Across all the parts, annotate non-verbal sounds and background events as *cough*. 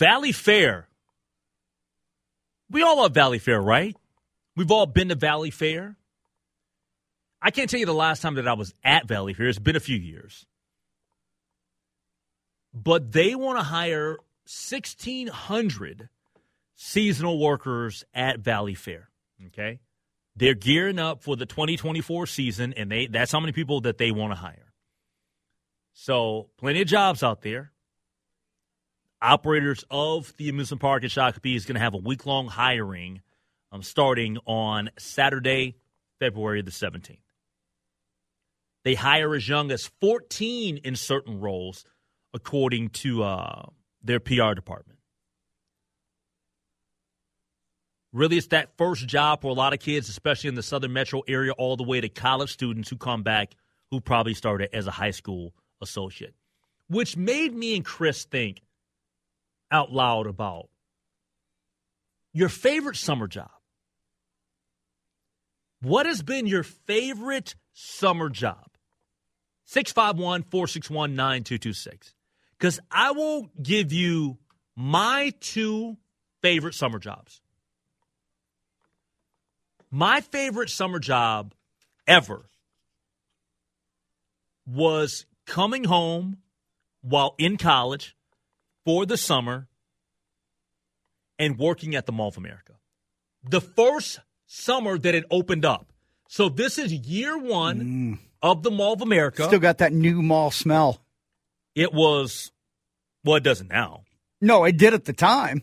Valley Fair. We all love Valley Fair, right? We've all been to Valley Fair. I can't tell you the last time that I was at Valley Fair. It's been a few years. But they want to hire 1,600 seasonal workers at Valley Fair. Okay? They're gearing up for the 2024 season, and they that's how many people that they want to hire. So, plenty of jobs out there operators of the amusement park at Shakopee is going to have a week long hiring um, starting on Saturday, February the 17th. They hire as young as 14 in certain roles, according to uh, their PR department. Really, it's that first job for a lot of kids, especially in the southern metro area, all the way to college students who come back who probably started as a high school associate. Which made me and Chris think out loud about your favorite summer job. What has been your favorite summer job? 651 461 9226. Because I will give you my two favorite summer jobs. My favorite summer job ever was coming home while in college for the summer and working at the Mall of America. The first summer that it opened up. So this is year one mm. of the Mall of America. Still got that new mall smell. It was, well, it doesn't now. No, it did at the time.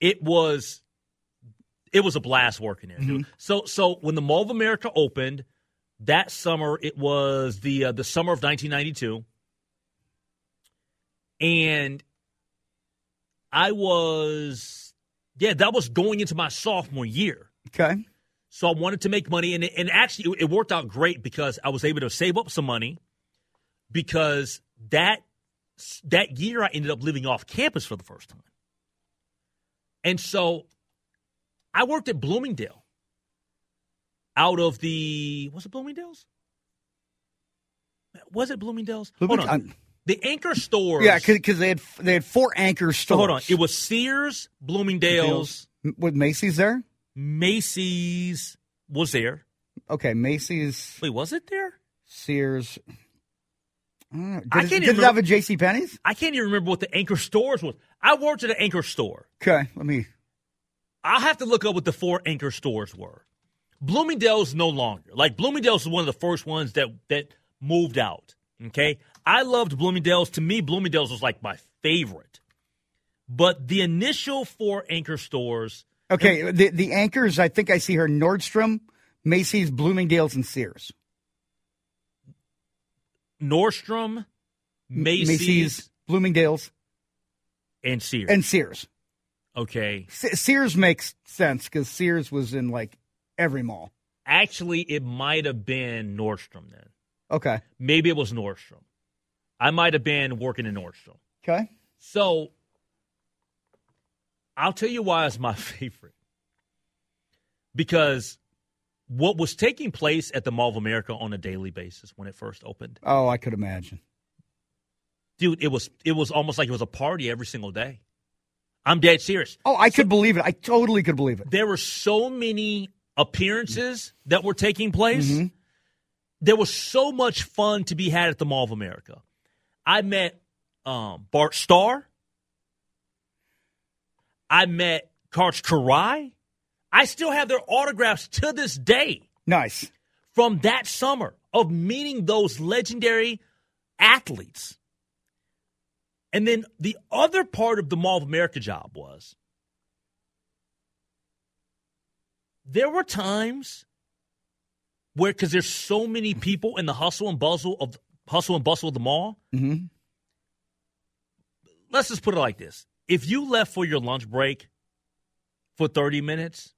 It was, it was a blast working there. Mm-hmm. So, so when the Mall of America opened that summer, it was the uh, the summer of 1992, and I was, yeah, that was going into my sophomore year. Okay. So I wanted to make money, and, and actually, it worked out great because I was able to save up some money because that that year I ended up living off campus for the first time. And so I worked at Bloomingdale out of the was it Bloomingdale's? Was it Bloomingdale's? Hold on. The anchor stores. Yeah, because they had they had four anchor stores. So hold on, it was Sears, Bloomingdale's, with Macy's there. Macy's was there. Okay, Macy's. Wait, was it there? Sears. Uh, did, I can't did even it have a J.C. Penney's? I can't even remember what the anchor stores was. I worked at an anchor store. Okay, let me. I'll have to look up what the four anchor stores were. Bloomingdale's no longer. Like Bloomingdale's was one of the first ones that that moved out. Okay, I loved Bloomingdale's. To me, Bloomingdale's was like my favorite. But the initial four anchor stores. Okay, the the anchors. I think I see her Nordstrom, Macy's, Bloomingdale's, and Sears. Nordstrom, Macy's, Macy's Bloomingdale's, and Sears. And Sears. Okay. Se- Sears makes sense because Sears was in like every mall. Actually, it might have been Nordstrom then. Okay. Maybe it was Nordstrom. I might have been working in Nordstrom. Okay. So I'll tell you why it's my *laughs* favorite. Because what was taking place at the Mall of America on a daily basis when it first opened. Oh, I could imagine. Dude, it was it was almost like it was a party every single day. I'm dead serious. Oh, I so, could believe it. I totally could believe it. There were so many appearances that were taking place. Mm-hmm. There was so much fun to be had at the Mall of America. I met um, Bart Starr. I met Karch Kiraly. I still have their autographs to this day. Nice. From that summer of meeting those legendary athletes. And then the other part of the Mall of America job was there were times where, because there's so many people in the hustle and bustle of hustle and bustle of the mall. Mm-hmm. Let's just put it like this: if you left for your lunch break for 30 minutes,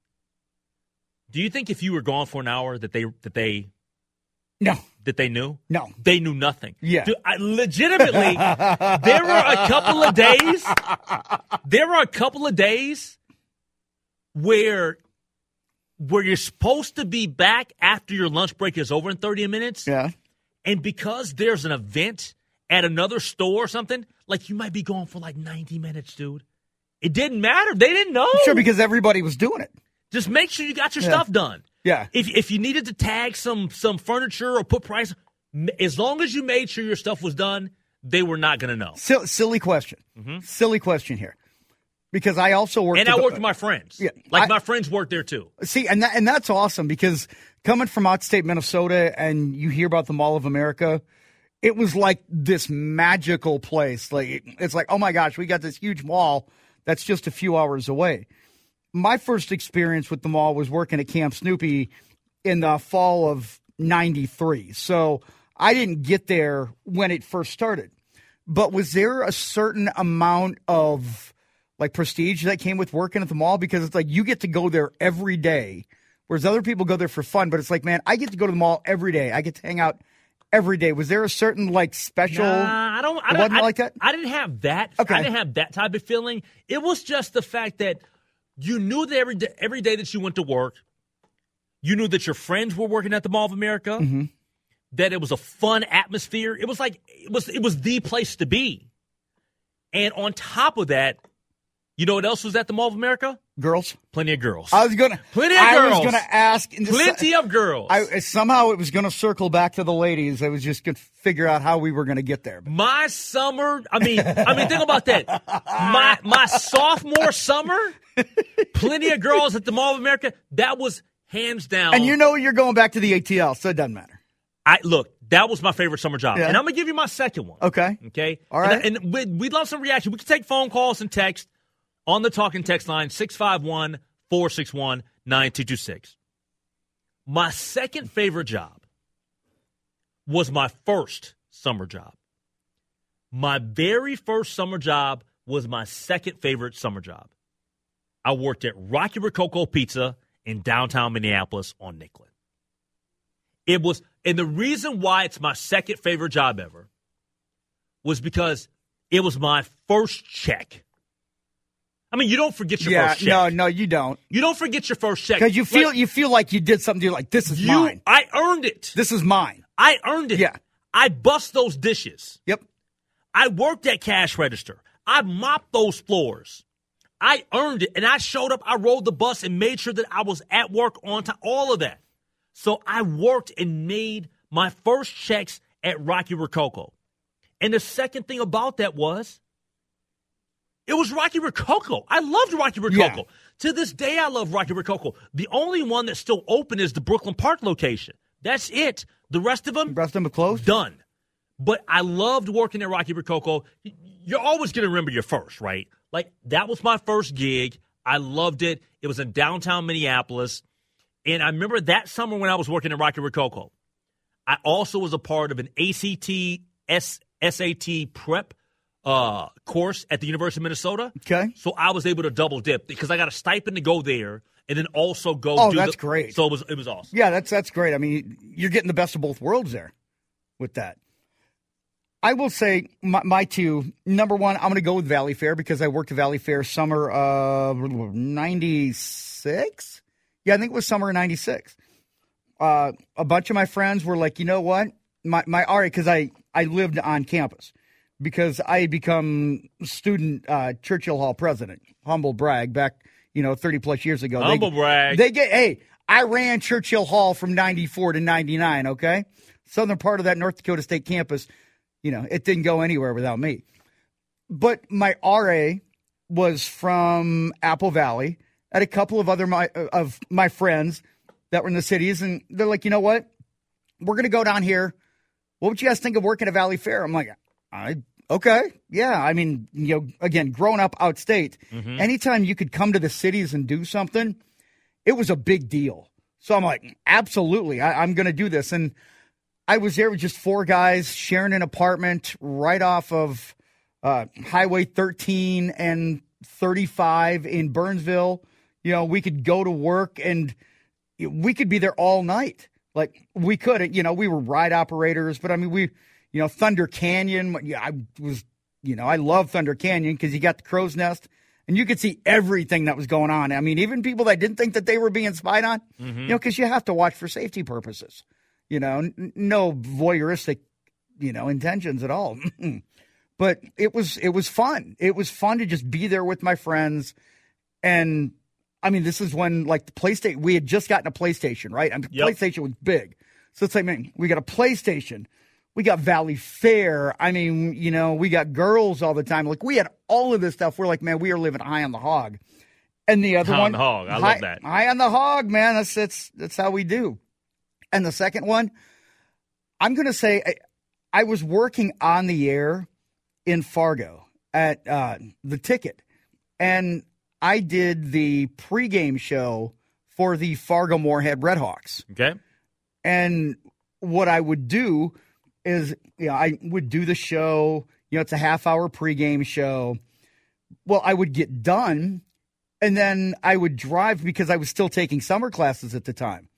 do you think if you were gone for an hour that they that they No, that they knew? no. They knew nothing. Yeah. Dude, I, legitimately, there were a couple of days. There were a couple of days where where you're supposed to be back after your lunch break is over in 30 minutes, Yeah. And because there's an event at another store or something, like you might be gone for like 90 minutes, dude. It didn't matter. They didn't know. Sure, because everybody was doing it. Just make sure you got your Yeah. stuff done. Yeah. If if you needed to tag some some furniture or put price, as long as you made sure your stuff was done, they were not going to know. Sil- silly question. Mm-hmm. Silly question here. Because I also worked. And I the- worked with my friends. Yeah, like I- my friends worked there too. See, and that, and that's awesome because coming from outstate Minnesota and you hear about the Mall of America, it was like this magical place. Like it's like, oh my gosh, we got this huge mall that's just a few hours away. My first experience with the mall was working at Camp Snoopy in the fall of 93. So I didn't get there when it first started. But was there a certain amount of like prestige that came with working at the mall? Because it's like you get to go there every day, whereas other people go there for fun. But it's like, man, I get to go to the mall every day. I get to hang out every day. Was there a certain like special? Nah, I don't. I don't I, like that? I didn't have that. Okay. I didn't have that type of feeling. It was just the fact that you knew that every day, every day that you went to work, you knew that your friends were working at the Mall of America. Mm-hmm. That it was a fun atmosphere. It was like it was. It was the place to be. And on top of that, you know what else was at the Mall of America? Girls. Plenty of girls. I was gonna. Plenty of I girls. was gonna ask. Plenty of girls. I somehow it was gonna circle back to the ladies. I was just gonna figure out how we were gonna get there. My summer, I mean, I mean, think about that. My my sophomore summer, plenty of girls at the Mall of America. That was hands down. And you know you're going back to the ATL, so it doesn't matter. I look. That was my favorite summer job, Yeah. and I'm gonna give you my second one. Okay. Okay. All right. And, and we, we'd love some reaction. We can take phone calls and text on the talking text line 651 461 9226. My second favorite job was my first summer job. My very first summer job was my second favorite summer job. I worked at Rocky Rococo Pizza in downtown Minneapolis on Nicollet. It was, and the reason why it's my second favorite job ever was because it was my first check. I mean, you don't forget your yeah. first check. No, no, you don't. You don't forget your first check Because you feel Like, you feel like you did something. You're like, this is you. mine. I earned it. This is mine. I earned it. Yeah. I bust those dishes. Yep. I worked at cash register. I mopped those floors. I earned it, and I showed up. I rode the bus and made sure that I was at work on time. All of that. So I worked and made my first checks at Rocky Rococo. And the second thing about that was it was Rocky Rococo. I loved Rocky Rococo. Yeah. To this day, I love Rocky Rococo. The only one that's still open is the Brooklyn Park location. That's it. The rest of them, The rest of them are closed. done. But I loved working at Rocky Rococo. You're always going to remember your first, right? Like that was my first gig. I loved it. It was in downtown Minneapolis. And I remember that summer when I was working at Rocky Rococo, I also was a part of an ACT S- SAT prep uh, course at the University of Minnesota. Okay. So I was able to double dip because I got a stipend to go there and then also go. Oh, do that's the- great. So it was it was awesome. Yeah, that's that's great. I mean, you're getting the best of both worlds there with that. I will say my, my two. Number one, I'm going to go with Valley Fair because I worked at Valley Fair summer of '96. Yeah, I think it was summer of '96. Uh, a bunch of my friends were like, you know what, my my all right, because I I lived on campus because I had become student uh, Churchill Hall president. Humble brag back, you know, 30 plus years ago. They- Humble brag. They get hey, I ran Churchill Hall from 94 to 99, okay? Southern part of that North Dakota State campus, you know, it didn't go anywhere without me. But my RA was from Apple Valley. I had a couple of other my of my friends that were in the cities and they're like, "You know what? We're going to go down here. What would you guys think of working at Valley Fair?" I'm like, "I okay. Yeah, I mean, you know, again, growing up outstate, anytime you could come to the cities and do something, it was a big deal. So I'm like, absolutely, I, I'm going to do this. And I was there with just four guys sharing an apartment right off of uh, Highway 13 and 35 in Burnsville. You know, we could go to work and we could be there all night. Like we could, you know, we were ride operators, but I mean, we, you know, Thunder Canyon. Yeah, I was, you know, I love Thunder Canyon because you got the crow's nest and you could see everything that was going on. I mean, even people that didn't think that they were being spied on, mm-hmm. you know, because you have to watch for safety purposes. You know, n- no voyeuristic, you know, intentions at all. *clears throat* but it was it was fun. It was fun to just be there with my friends, and I mean, this is when like the PlayStation. We had just gotten a PlayStation, right? I mean, yep. PlayStation was big, so it's like, man, we got a PlayStation. We got Valley Fair. I mean, you know, we got girls all the time. Like we had all of this stuff. We're like, man, we are living high on the hog. And the other high one, on the hog. I high, love that. High on the hog, man. That's that's that's how we do. And the second one, I'm going to say I, I, was working on the air in Fargo at uh, the ticket, and I did the pregame show for the Fargo Moorhead Redhawks. Okay. And what I would do is, you know, I would do the show. You know, it's a half hour pregame show. Well, I would get done, and then I would drive because I was still taking summer classes at the time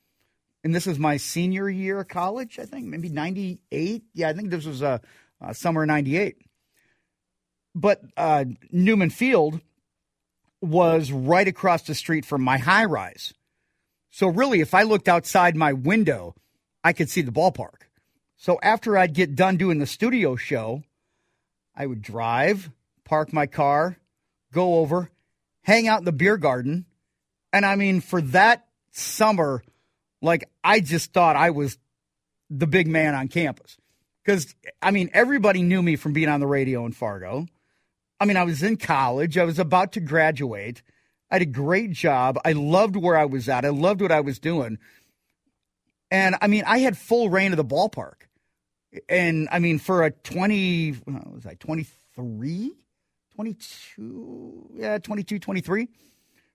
and this was my senior year of college, I think, maybe 98. Yeah, I think this was uh, uh summer 98. But uh, Newman Field was right across the street from my high rise. So, really, if I looked outside my window, I could see the ballpark. So, after I'd get done doing the studio show, I would drive, park my car, go over, hang out in the beer garden. And I mean, for that summer, like I just thought I was the big man on campus. Because, I mean, everybody knew me from being on the radio in Fargo. I mean, I was in college, I was about to graduate. I had a great job. I loved where I was at, I loved what I was doing. And I mean, I had full reign of the ballpark. And I mean, for a 20, what was I, 23? 22? Yeah, 22, 23.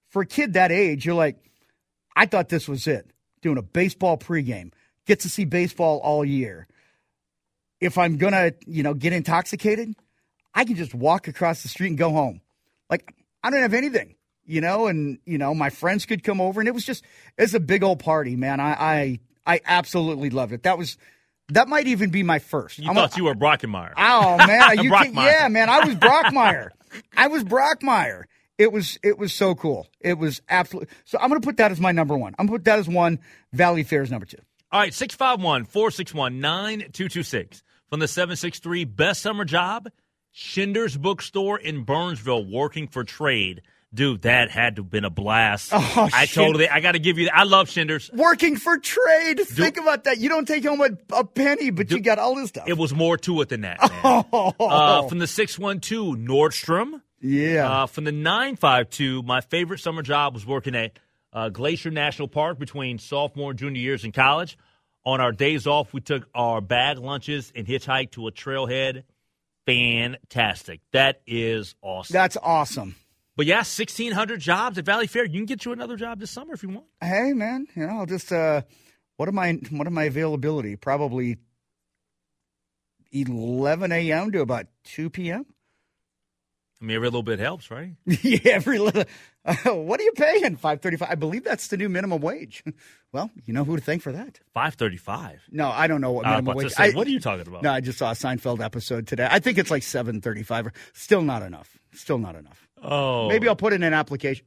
For a kid that age, you're like, I thought this was it doing a baseball pregame, get to see baseball all year. If I'm to, you know, get intoxicated, I can just walk across the street and go home. Like, I don't have anything, you know, and, you know, my friends could come over and it was just, it's a big old party, man. I, I, I absolutely loved it. That was, that might even be my first. You I'm thought a, you were Brockenmeyer. Oh man, *laughs* you can, yeah, man, I was Brockmire. I was Brockmire. It was it was so cool. It was absolutely. So I'm going to put that as my number one. I'm going to put that as one. Valley Fair is number two. All right, 651 461 9226 from the 763 Best Summer Job, Shinder's Bookstore in Burnsville, working for trade. Dude, that had to have been a blast. Oh, I totally, I got to give you that. I love Shinder's. Working for trade. Dude, Think about that. You don't take home a, a penny, but dude, you got all this stuff. It was more to it than that. Oh. Uh, from the 612, Nordstrom. Yeah. Uh, from the 952, my favorite summer job was working at uh, Glacier National Park between sophomore and junior years in college. On our days off, we took our bag lunches and hitchhiked to a trailhead. Fantastic. That is awesome. That's awesome. But yeah, 1,600 jobs at Valley Fair. You can get you another job this summer if you want. Hey, man. You know, I'll just, uh, what am I, what am my availability? Probably 11 a.m. to about 2 p.m. I mean, every little bit helps, right? *laughs* yeah, every little. Uh, what are you paying? Five thirty-five. I believe that's the new minimum wage. well, you know who to thank for that? Five thirty-five. No, I don't know what minimum wage. Say, I, what are you talking about? No, I just saw a Seinfeld episode today. I think it's like seven thirty-five. Still not enough. Still not enough. Oh, maybe I'll put in an application.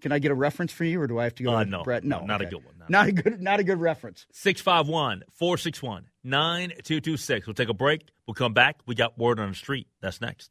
Can I get a reference for you, or do I have to go? Uh, no, Brett? No, not okay. a good one. No. Not a good. Not a good reference. 651 461 9226. We'll take a break. We'll come back. We got word on the street. That's next.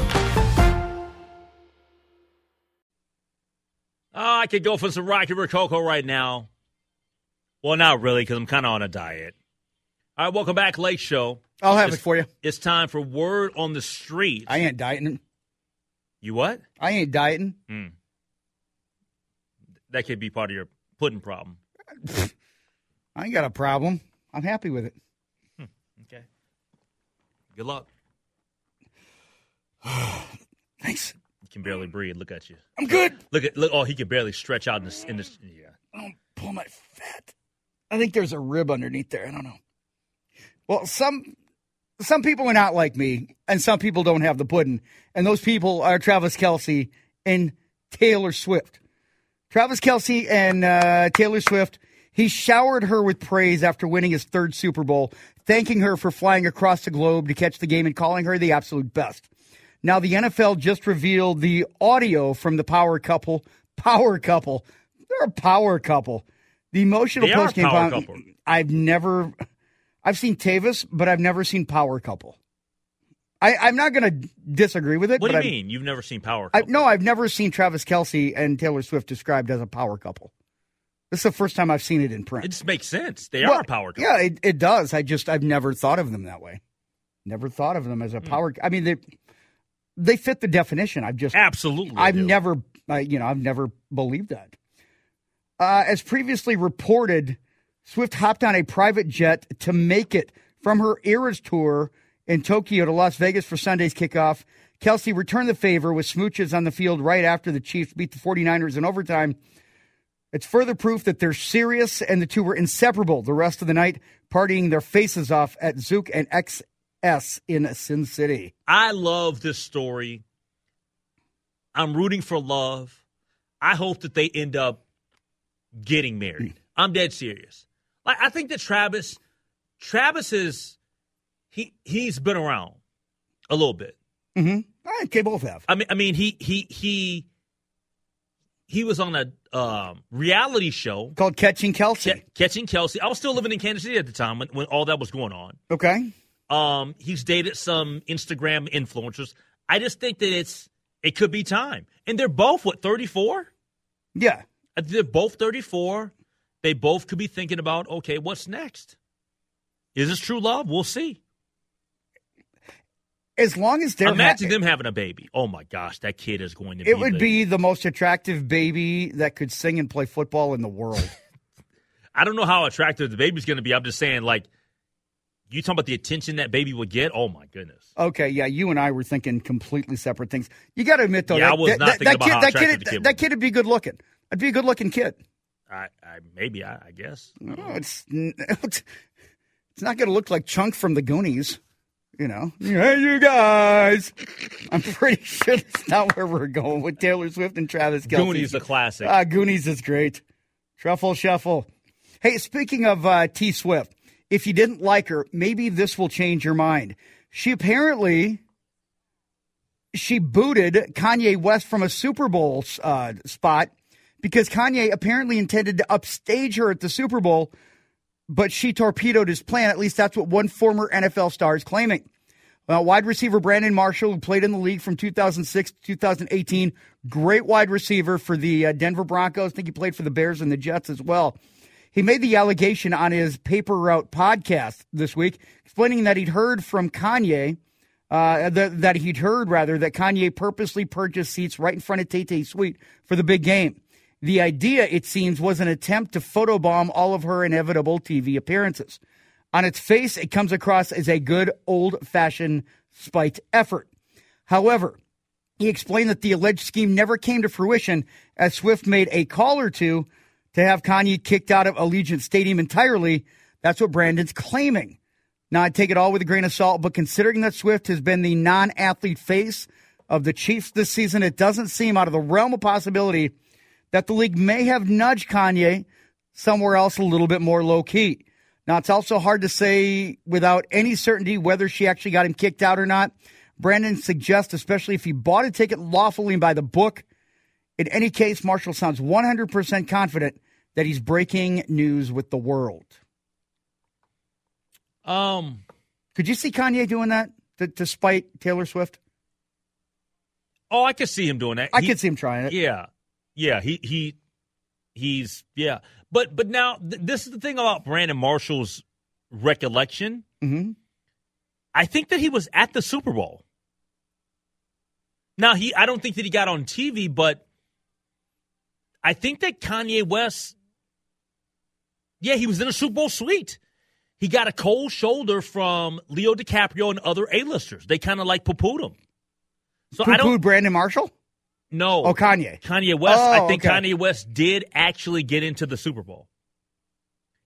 Oh, I could go for some Rocky Rococo right now. Well, not really, because I'm kind of on a diet. All right, welcome back, Lake Show. I'll have it's, it for you. It's time for Word on the Street. I ain't dieting. You what? I ain't dieting. Mm. that could be part of your pudding problem. *laughs* I ain't got a problem. I'm happy with it. Okay. Good luck. *sighs* Thanks. Can barely breathe. Look at you. I'm good. Look at look. Oh, he can barely stretch out in this. In this yeah. I don't pull my fat. I think there's a rib underneath there. I don't know. Well, some some people are not like me, and some people don't have the pudding, and those people are Travis Kelce and Taylor Swift. Travis Kelce and uh, Taylor Swift. He showered her with praise after winning his third Super Bowl, thanking her for flying across the globe to catch the game and calling her the absolute best. Now, the NFL just revealed the audio from the power couple. Power couple. They're a power couple. The emotional They are a post game. power couple. I've never, I've seen Tavis, but I've never seen power couple. I, I'm not going to disagree with it. What do you I've- mean? You've never seen Power? I, no, I've never seen Travis Kelce and Taylor Swift described as a power couple. This is the first time I've seen it in print. It just makes sense. They Well, are a power couple. Yeah, it, it does. I just I've never thought of them that way. Never thought of them as a Hmm. power. I mean, they they fit the definition. I've just Absolutely. I've do. never I, you know I've never believed that. Uh, as previously reported, Swift hopped on a private jet to make it from her Eras tour in Tokyo to Las Vegas for Sunday's kickoff. Kelce returned the favor with smooches on the field right after the Chiefs beat the 49ers in overtime. It's further proof that they're serious and the two were inseparable the rest of the night, partying their faces off at Zouk and XS in Sin City. I love this story. I'm rooting for love. I hope that they end up getting married. I'm dead serious. Like I think that Travis, Travis is he he's been around a little bit. Mm-hmm. Right, they both have. I mean, I mean he he he he was on a um, reality show Called Catching Kelce. ca- catching Kelce. I was still living in Kansas City at the time when, when all that was going on. Okay. Um, he's dated some Instagram influencers. I just think that it's it could be time, and they're both what thirty four. Yeah. They're both thirty four. They both could be thinking about okay, what's next? Is this true love? We'll see. As long as they're Imagine ha- them having a baby. Oh my gosh, that kid is going to. It be would the- be the most attractive baby that could sing and play football in the world. *laughs* I don't know how attractive the baby's going to be. I'm just saying, like, you talking about the attention that baby would get. Oh my goodness. okay, yeah, you and I were thinking completely separate things. You got to admit though, Yeah, that, I was that, not that, thinking that about kid, how that kid, the kid that kid would be good looking. I'd be a good looking kid. I, I maybe I, I guess. No, it's *laughs* it's not going to look like Chunk from the Goonies. You know, hey, you guys. I'm pretty *laughs* sure that's not where we're going with Taylor Swift and Travis Kelce. Goonies, a classic. Ah, Goonies is great. Truffle shuffle. Hey, speaking of uh, T Swift, if you didn't like her, maybe this will change your mind. She apparently she booted Kanye West from a Super Bowl uh, spot because Kanye apparently intended to upstage her at the Super Bowl, but she torpedoed his plan. At least that's what one former NFL star is claiming. Uh, wide receiver Brandon Marshall, who played in the league from 2006 to 2018, great wide receiver for the uh, Denver Broncos. I think he played for the Bears and the Jets as well. He made the allegation on his Paper Route podcast this week, explaining that he'd heard from Kanye, uh, that, that he'd heard rather that Kanye purposely purchased seats right in front of Tay Tay Suite for the big game. The idea, it seems, was an attempt to photobomb all of her inevitable TV appearances. On its face, it comes across as a good old fashioned spite effort. However, he explained that the alleged scheme never came to fruition as Swift made a call or two to have Kanye kicked out of Allegiant Stadium entirely. That's what Brandon's claiming. Now, I take it all with a grain of salt, but considering that Swift has been the non athlete face of the Chiefs this season, it doesn't seem out of the realm of possibility that the league may have nudged Kanye somewhere else a little bit more low key. Now, it's also hard to say without any certainty whether she actually got him kicked out or not. Brandon suggests, especially if he bought a ticket lawfully and by the book. In any case, Marshall sounds 100% confident that he's breaking news with the world. Um, Could you see Kanye doing that to, to spite Taylor Swift? oh, I could see him doing that. I He- could see him trying it. Yeah, yeah. He he he's yeah. But but now th- this is the thing about Brandon Marshall's recollection. Mhm. I think that he was at the Super Bowl. Now he I don't think that he got on TV, but I think that Kanye West, yeah, he was in a Super Bowl suite. He got a cold shoulder from Leo DiCaprio and other A-listers. They kind of like poo-pooed him. So Poo-pooed I don't. Brandon Marshall. No. Oh, Kanye. Kanye West. Oh, I think okay. Kanye West did actually get into the Super Bowl.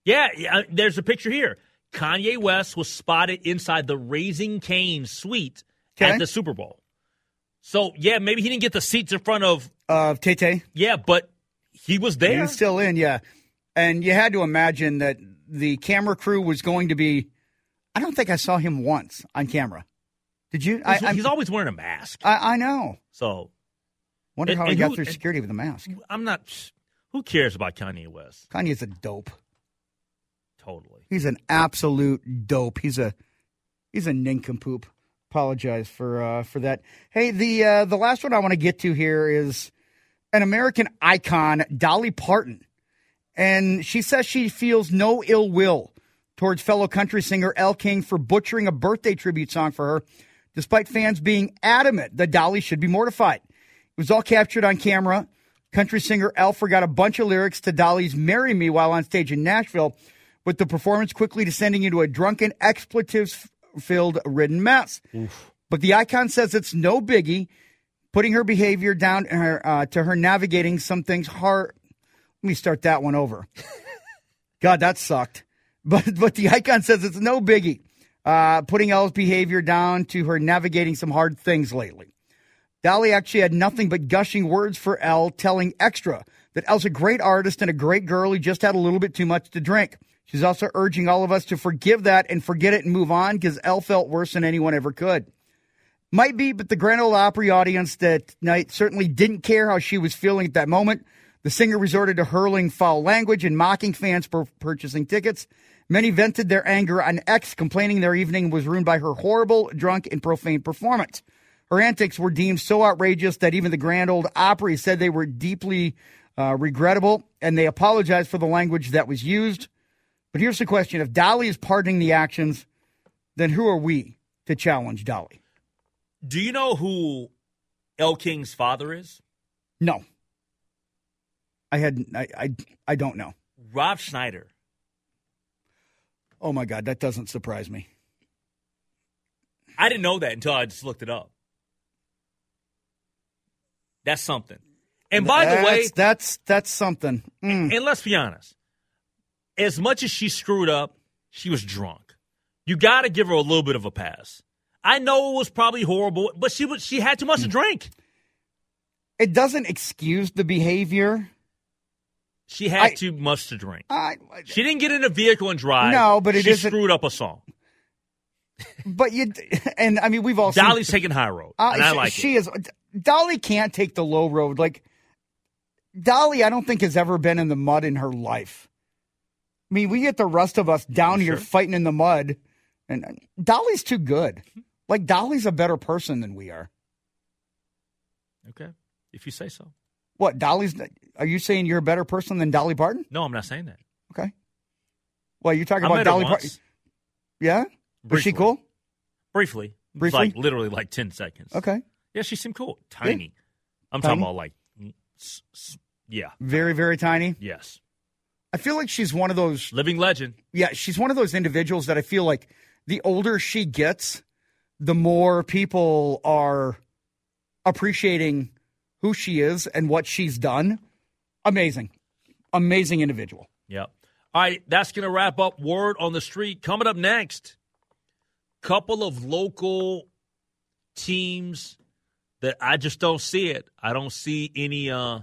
Yeah, yeah, there's a picture here. Kanye West was spotted inside the Raising Cane's suite okay. at the Super Bowl. So yeah, maybe he didn't get the seats in front of uh, Tay Tay. Yeah, but he was there. He's still in. Yeah, and you had to imagine that the camera crew was going to be. I don't think I saw him once on camera. Did you? He's, I, he's always wearing a mask. I, I know. So, wonder and, how he got who, through security with a mask. I'm not. Who cares about Kanye West? Kanye's a dope. Totally. He's an absolute dope. He's a he's a nincompoop. Apologize for uh, for that. Hey, the uh, the last one I want to get to here is an American icon, Dolly Parton, and she says she feels no ill will towards fellow country singer Elle King for butchering a birthday tribute song for her, despite fans being adamant that Dolly should be mortified. It was all captured on camera. Country singer Elle forgot a bunch of lyrics to Dolly's "Marry Me" while on stage in Nashville with the performance quickly descending into a drunken, expletives filled ridden mess. Oof. But the icon says it's no biggie, putting her behavior down her, uh, to her navigating some things hard. Let me start that one over. *laughs* God, that sucked. But but the icon says it's no biggie, uh, putting Elle's behavior down to her navigating some hard things lately. Dolly actually had nothing but gushing words for Elle, telling Extra that Elle's a great artist and a great girl who just had a little bit too much to drink. She's also urging all of us to forgive that and forget it and move on because Elle felt worse than anyone ever could. Might be, but the Grand Ole Opry audience that night certainly didn't care how she was feeling at that moment. The singer resorted to hurling foul language and mocking fans for purchasing tickets. Many vented their anger on X, complaining their evening was ruined by her horrible, drunk, and profane performance. Her antics were deemed so outrageous that even the Grand Ole Opry said they were deeply uh, regrettable, and they apologized for the language that was used. But here's the question if Dolly is pardoning the actions, then who are we to challenge Dolly? Do you know who Elle King's father is? No. I had I, I I don't know. Rob Schneider. Oh my God, that doesn't surprise me. I didn't know that until I just looked it up. That's something. And by that's, the way, that's that's something. Mm. And let's be honest, as much as she screwed up, she was drunk. You got to give her a little bit of a pass. I know it was probably horrible, but she was she had too much to drink. It doesn't excuse the behavior. She had I, too much to drink. I, she didn't get in a vehicle and drive. No, but it she screwed up a song. But you and I mean we've all Dolly's seen, taking high road, uh, and I like she it. is. Dolly can't take the low road. Like Dolly, I don't think has ever been in the mud in her life. I mean, we get the rest of us down here fighting in the mud, and Dolly's too good. Like Dolly's a better person than we are. Okay, if you say so. What Dolly's? Are you saying you're a better person than Dolly Parton? No, I'm not saying that. Okay. Well, you're talking I about Dolly Parton. Yeah. Briefly. Was she cool? Briefly. Briefly. Like literally like ten seconds. Okay. Yeah, she seemed cool. Tiny. Yeah. I'm tiny? talking about like, yeah. Very very tiny. Yes. I feel like she's one of those living legend. Yeah, she's one of those individuals that I feel like the older she gets, the more people are appreciating who she is and what she's done. Amazing. Amazing individual. Yep. All right, that's going to wrap up Word on the Street. Coming up next, couple of local teams that I just don't see it. I don't see any uh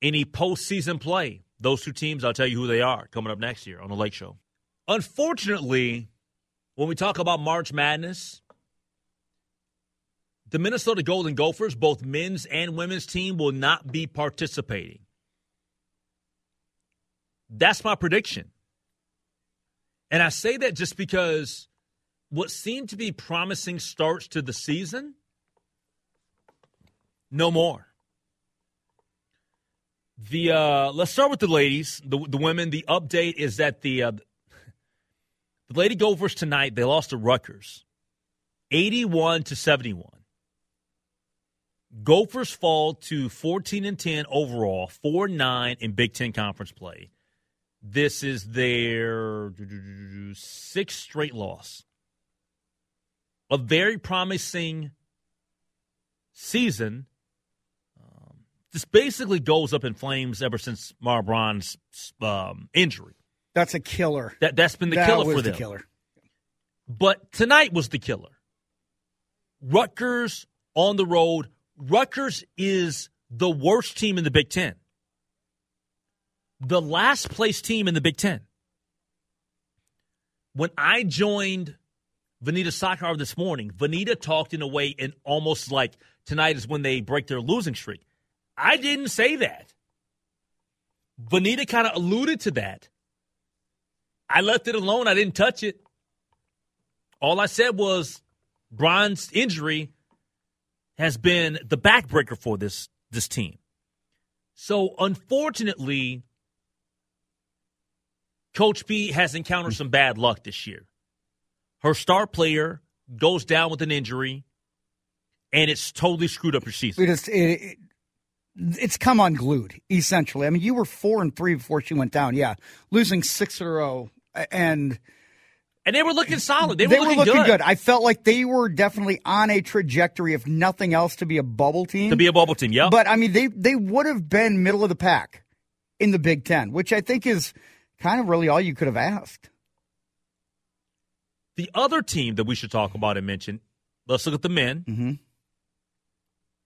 any postseason play. Those two teams, I'll tell you who they are coming up next year on the Lake Show. Unfortunately, when we talk about March Madness, the Minnesota Golden Gophers, both men's and women's team, will not be participating. That's my prediction. And I say that just because what seemed to be promising starts to the season, no more. The uh, let's start with the ladies, the the women. The update is that the uh, the Lady Gophers tonight they lost to Rutgers, eighty-one to seventy-one. Gophers fall to 14 and 10 overall, 4 9 in Big Ten conference play. This is their sixth straight loss. A very promising season. Um, this basically goes up in flames ever since Mara Braun's um, injury. That's a killer. That that's been the that killer for the them. killer. But tonight was the killer. Rutgers on the road. Rutgers is the worst team in the Big Ten. The last place team in the Big Ten. When I joined Vineeta Sawkar this morning, Vineeta talked in a way and almost like tonight is when they break their losing streak. I didn't say that. Vineeta kind of alluded to that. I left it alone. I didn't touch it. All I said was Brian's injury has been the backbreaker for this this team. So unfortunately, Coach B has encountered some bad luck this year. Her star player goes down with an injury, and it's totally screwed up your season. It it, it's come unglued, essentially. I mean, you were four and three before she went down. Yeah, losing six in a row, and and they were looking solid. They were, they looking, were looking good. good. I felt like they were definitely on a trajectory, if nothing else, to be a bubble team. to be a bubble team. Yeah, But I mean, they they would have been middle of the pack in the Big Ten, which I think is kind of really all you could have asked. the other team that we should talk about and mention. Let's look at the men Mm-hmm.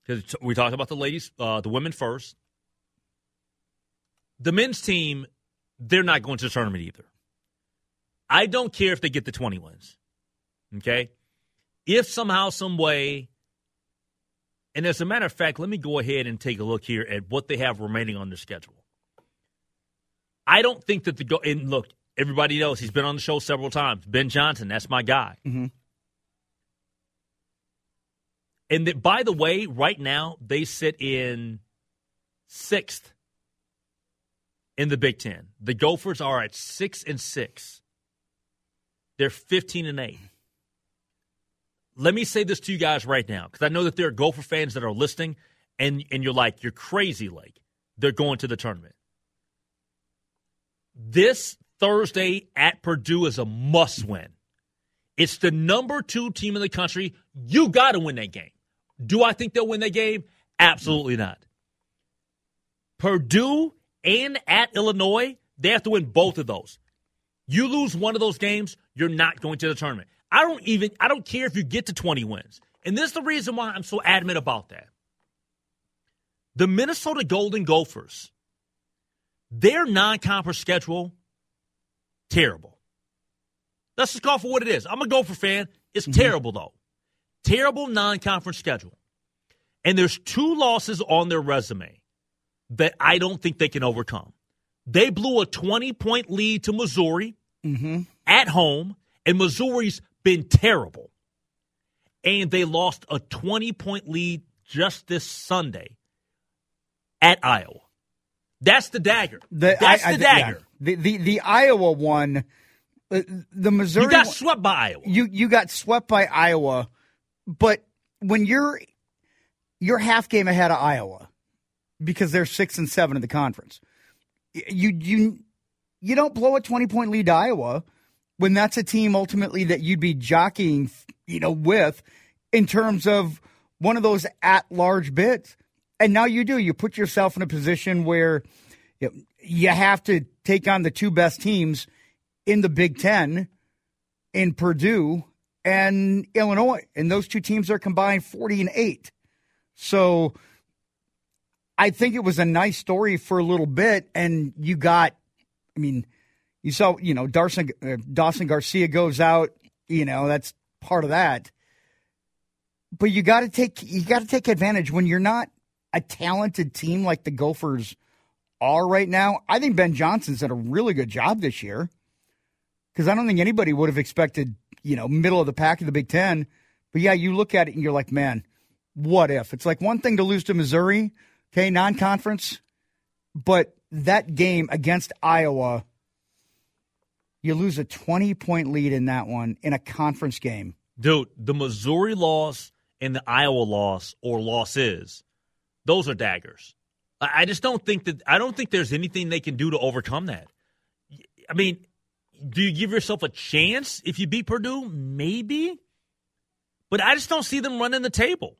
because we talked about the ladies, uh, the women first. The men's team, they're not going to the tournament either. I don't care if they get the 20 wins. Okay? If somehow, some way, and as a matter of fact, let me go ahead and take a look here at what they have remaining on their schedule. I don't think that the go and look, everybody knows he's been on the show several times. Ben Johnson, that's my guy. Mhm. And that, by the way, right now they sit in sixth in the Big Ten. The Gophers are at six and six. They're fifteen and eight. Let me say this to you guys right now, because I know that there are Gopher fans that are listening, and and you're like, you're crazy, like they're going to the tournament. This Thursday at Purdue is a must win. It's the number two team in the country. You got to win that game. Do I think they'll win that game? Absolutely not. Purdue and at Illinois, they have to win both of those. You lose one of those games, you're not going to the tournament. I don't even I don't care if you get to 20 wins. And this is the reason why I'm so adamant about that. The Minnesota Golden Gophers, their non-conference schedule, terrible. Let's just call for what it is. I'm a Gopher fan. It's mm-hmm. terrible though. Terrible non-conference schedule. And there's two losses on their resume that I don't think they can overcome. They blew a 20 point lead to Missouri mm-hmm. At home, and Missouri's been terrible. And they lost a 20 point lead just this Sunday at Iowa. That's the dagger. The, That's I- I- the yeah. dagger. The, the the Iowa one, uh, the Missouri You got one- swept by Iowa. you you got swept by Iowa, but when you're you're half game ahead of Iowa because they're six and seven in the conference, you you you don't blow a twenty point lead to Iowa when that's a team ultimately that you'd be jockeying, you know, with in terms of one of those at large bids. And now you do. You put yourself in a position where you, know, you have to take on the two best teams in the Big Ten in Purdue and Illinois. And those two teams are combined 40 and 8. So I think it was a nice story for a little bit. And you got, I mean, you saw, you know, Dawson, uh, Dawson Garcia goes out, you know, that's part of that. But you got to take you got to take advantage when you're not a talented team like the Gophers are right now. I think Ben Johnson's done a really good job this year because I don't think anybody would have expected, you know, middle of the pack of the Big Ten. But yeah, you look at it and you're like, man, what if? It's like one thing to lose to Missouri, okay, non conference, but that game against Iowa, you lose a 20 point lead in that one in a conference game. Dude, the Missouri loss and the Iowa loss or losses, those are daggers. I just don't think that I don't think there's anything they can do to overcome that. I mean, do you give yourself a chance if you beat Purdue? Maybe. But I just don't see them running the table.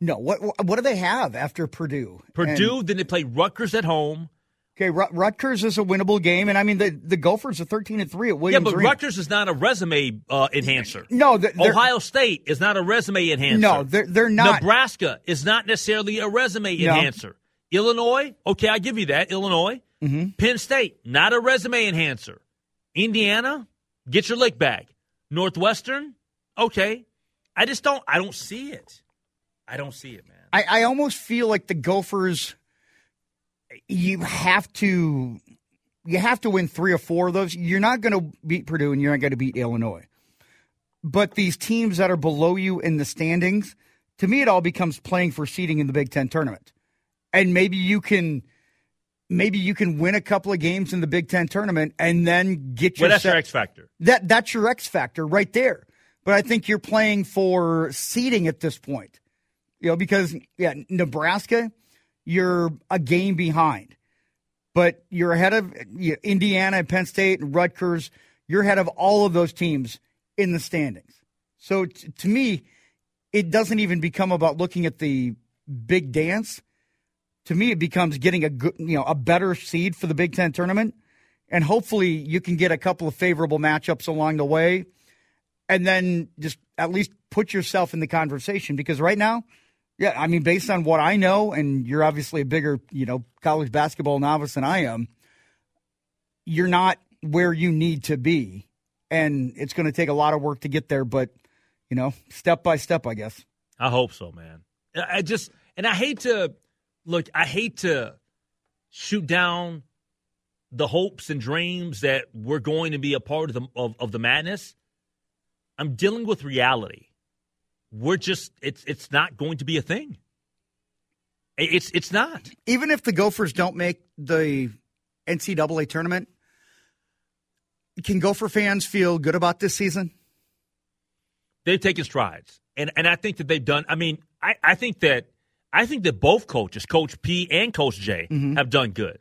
No, what what do they have after Purdue? Purdue, and, then they play Rutgers at home. Okay, Rutgers is a winnable game, and I mean the the Gophers are thirteen and three at Williams. Yeah, but Arena. Rutgers is not a resume uh, enhancer. No, Ohio State is not a resume enhancer. No, they're they're not. Nebraska is not necessarily a resume no. enhancer. Illinois, okay, I give you that. Illinois, mm-hmm. Penn State, not a resume enhancer. Indiana, get your lick bag. Northwestern, okay. I just don't. I don't see it. I don't see it, man. I, I almost feel like the Gophers you have to you have to win three or four of those. You're not going to beat Purdue and you're not going to beat Illinois. But these teams that are below you in the standings, to me, it all becomes playing for seeding in the Big Ten tournament. And maybe you can, maybe you can win a couple of games in the Big Ten tournament and then get your. Well, that's your X factor. That that's your X factor right there. But I think you're playing for seeding at this point. You know, because yeah, Nebraska you're a game behind. But you're ahead of Indiana Penn State and Rutgers. You're ahead of all of those teams in the standings. So t- to me, it doesn't even become about looking at the big dance. To me, it becomes getting a good, you know, a better seed for the Big Ten tournament, and hopefully you can get a couple of favorable matchups along the way, and then just at least put yourself in the conversation. Because right now, yeah, I mean, based on what I know, and you're obviously a bigger, you know, college basketball novice than I am, you're not where you need to be. And it's going to take a lot of work to get there, but, you know, step by step, I guess. I hope so, man. I just, and I hate to, look, I hate to shoot down the hopes and dreams that we're going to be a part of the, of, of the madness. I'm dealing with reality we're just it's it's not going to be a thing. It's it's not. Even if the Gophers don't make the NCAA tournament, can Gopher fans feel good about this season? They've taken strides, and and I think that they've done. I mean, I, I think that I think that both coaches, Coach P and Coach J, mm-hmm. have done good.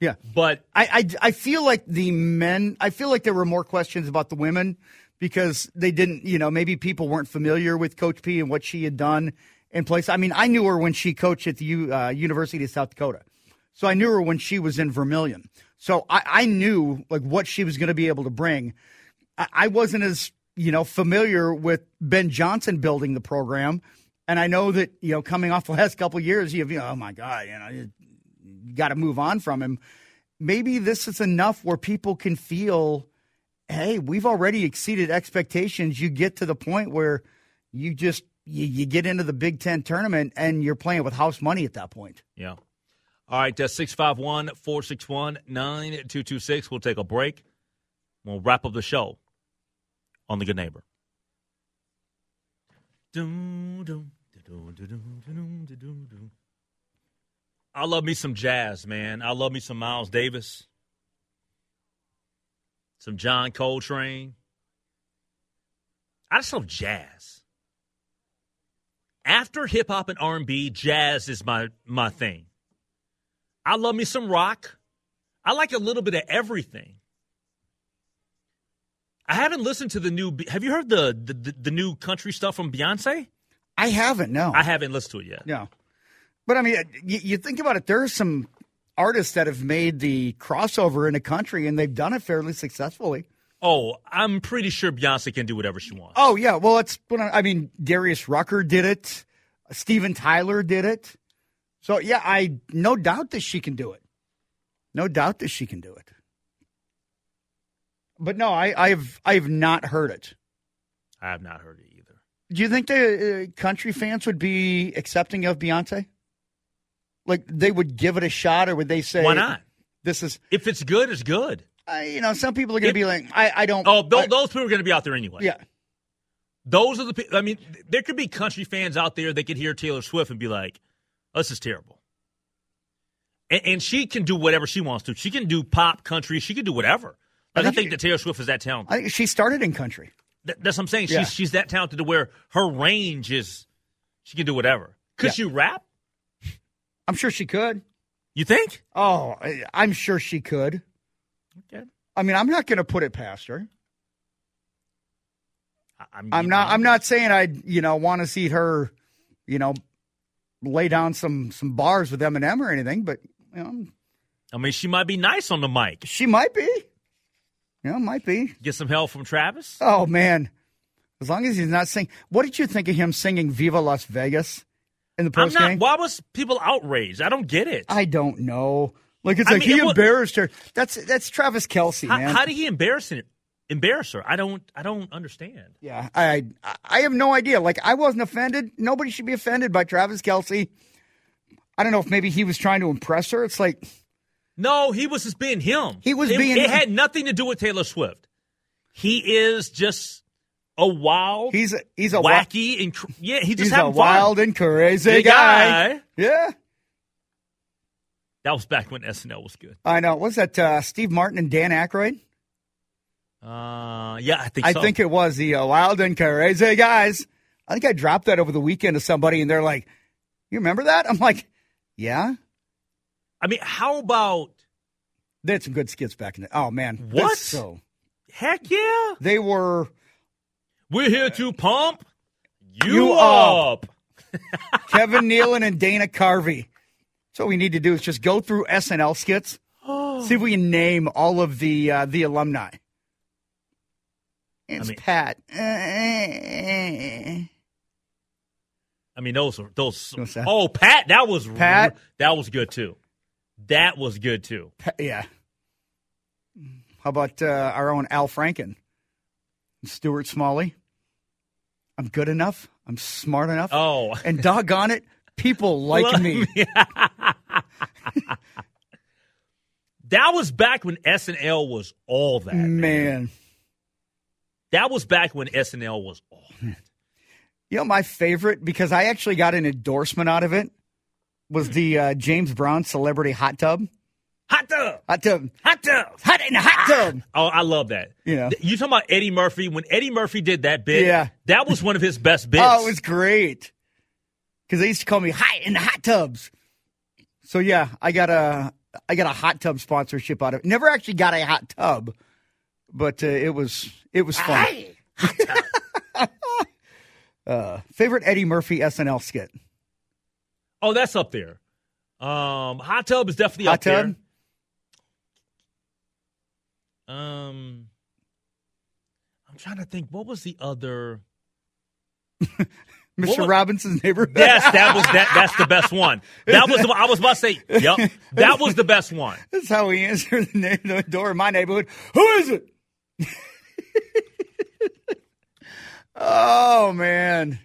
Yeah, but I, I I feel like the men. I feel like there were more questions about the women because they didn't, you know, maybe people weren't familiar with Coach P and what she had done in place. I mean, I knew her when she coached at the U, uh, University of South Dakota. So I knew her when she was in Vermillion. So I, I knew like what she was going to be able to bring. I, I wasn't as, you know, familiar with Ben Johnson building the program. And I know that, you know, coming off the last couple years, you have, you know, oh my God, you know, you got to move on from him. Maybe this is enough where people can feel – hey, we've already exceeded expectations. You get to the point where you just you, you get into the Big Ten tournament and you're playing with house money at that point. Yeah. All right, uh, 651 461 9226. We'll take a break. We'll wrap up the show on The Good Neighbor. I love me some jazz, man. I love me some Miles Davis some John Coltrane. I just love jazz. After hip hop and R and B, jazz is my my thing. I love me some rock. I like a little bit of everything. I haven't listened to the new. Have you heard the the, the new country stuff from Beyonce? I haven't. No, I haven't listened to it yet. No, but I mean, you, you think about it. There's some artists that have made the crossover in a country and they've done it fairly successfully. Oh, I'm pretty sure Beyonce can do whatever she wants. Oh yeah, well it's I mean Darius Rucker did it, Steven Tyler did it, so yeah, I no doubt that she can do it, no doubt that she can do it. But no, I, I've I've not heard it. I have not heard it either. Do you think the uh, country fans would be accepting of Beyonce? Like they would give it a shot, or would they say, "Why not? This is if it's good, it's good." Uh, you know, some people are going to be like, "I, I don't." Oh, those, I, those people are going to be out there anyway. Yeah, those are the. people. I mean, there could be country fans out there that could hear Taylor Swift and be like, "This is terrible." And, and she can do whatever she wants to. She can do pop, country. She can do whatever. Like, I, think, I think that Taylor Swift is that talented. I think she started in country. Th- that's what I'm saying. Yeah. She's she's that talented to where her range is she can do whatever. Could Yeah. she rap? I'm sure she could. You think? Oh, I'm sure she could. Okay. I mean, I'm not going to put it past her. I- I'm, I'm not. I'm not saying I, you know, want to see her, you know, lay down some some bars with Eminem or anything. But you know, I mean, she might be nice on the mic. she might be. You know, might be. Get some help from Travis. Oh man, as long as he's not singing. What did you think of him singing "Viva Las Vegas" in the post game? Why was people outraged? I don't get it. I don't know. Like it's I like mean, he it embarrassed her. That's that's Travis Kelce, how, man. how did he embarrass her? Embarrass her? I don't. I don't understand. Yeah, I I have no idea. Like I wasn't offended. Nobody should be offended by Travis Kelce. I don't know if maybe he was trying to impress her. It's like No, he was just being him. He was it, being- It had nothing to do with Taylor Swift. He is just a wild, he's a, he's a wacky, and cr- yeah, he just he's a having fun. wild and crazy guy. guy. Yeah, That was back when SNL was good. I know. Was that uh, Steve Martin and Dan Aykroyd? Uh, yeah, I think I so. think it was the uh, wild and crazy guys. I think I dropped that over the weekend to somebody, and they're like, "You remember that?" I'm like, "Yeah." I mean, how about They had some good skits back in the. Oh man, What? So heck yeah? they were We're here to pump you, You up. up. *laughs* Kevin Nealon and Dana Carvey. So what we need to do is just go through SNL skits, *gasps* see if we can name all of the uh, the alumni. It's mean- Pat. I mean, those are those. Oh, Pat, that was Pat? That was good too. That was good too. Pa- yeah. How about uh, our own Al Franken? Stuart Smalley. I'm good enough. I'm smart enough. Oh, *laughs* And doggone it, people like me. *laughs* that was back when SNL was all that. Man. That was back when SNL was all that. You know, my favorite, because I actually got an endorsement out of it, was the uh, James Brown celebrity hot tub. Hot tub, Hot tub. hot tub. Hot in a hot tub. Oh, I love that. You know. you talking about Eddie Murphy? When Eddie Murphy did that bit, Yeah. that was one of his best bits. Oh, it was great. Because they used to call me hot in the hot tubs. So yeah, I got a I got a hot tub sponsorship out of it. Never actually got a hot tub, but uh, it was it was fun. *laughs* uh, favorite Eddie Murphy SNL skit? oh, that's up there. Um, hot tub is definitely Hot up tub? there. Um, I'm trying to think. What was the other? *laughs* Mr. Robinson's neighborhood. Yes, that was that. That's the best *laughs* one. That was the. I was about to say. Yep, that was the best one. *laughs* That's how we answer the, na- the door in my neighborhood. Who is it? oh man.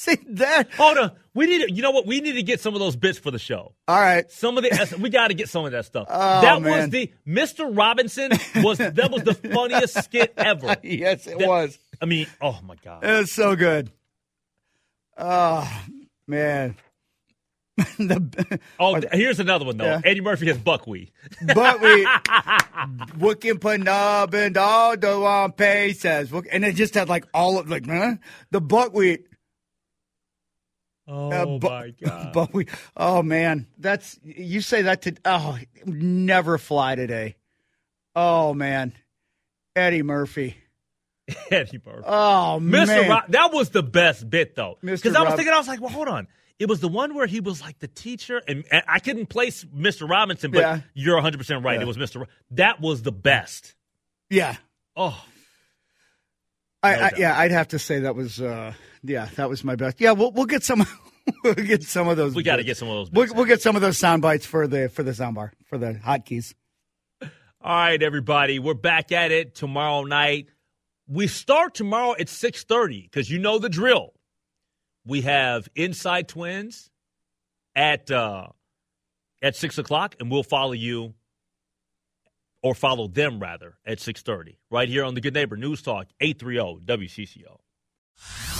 *laughs* See that? Hold on. We need. To, you know what? We need to get some of those bits for the show. All right. Some of the. We got to get some of that stuff. *laughs* Oh, that was the Mr. Robinson was that was the *laughs* funniest skit ever. Yes, it That- was. I mean, oh my god. It was so good. Ah, oh man. the Oh, here's another one though. Yeah. Eddie Murphy has buckwheat. we looking panub and all the one pesos. And it just had like all of like huh? the buckwheat. Oh Uh, bu- my *laughs* god. Buckwheat. Oh man. That's you say that to oh never fly today. Oh man. Eddie Murphy. *laughs* Eddie Murphy. Oh Mr. man. Rob- that was the best bit though, because I was thinking, I was like, well, hold on. It was the one where he was like the teacher, and, and I couldn't place Mr. Robinson, but Yeah. you're 100 percent right. Yeah. It was Mr. Ro- that was the best. yeah. Oh, I, No I yeah, I'd have to say that was uh yeah, that was my best. Yeah, we'll we'll get some *laughs* we'll get some of those. we got to get some of those. We'll, we'll get some of those sound bites for the for the soundbar for the hotkeys. All right, everybody, we're back at it tomorrow night. We start tomorrow at 6:30 because you know the drill. We have Inside Twins at uh, at six o'clock, and we'll follow you or follow them rather at 6:30 right here on the Good Neighbor News Talk 830 WCCO.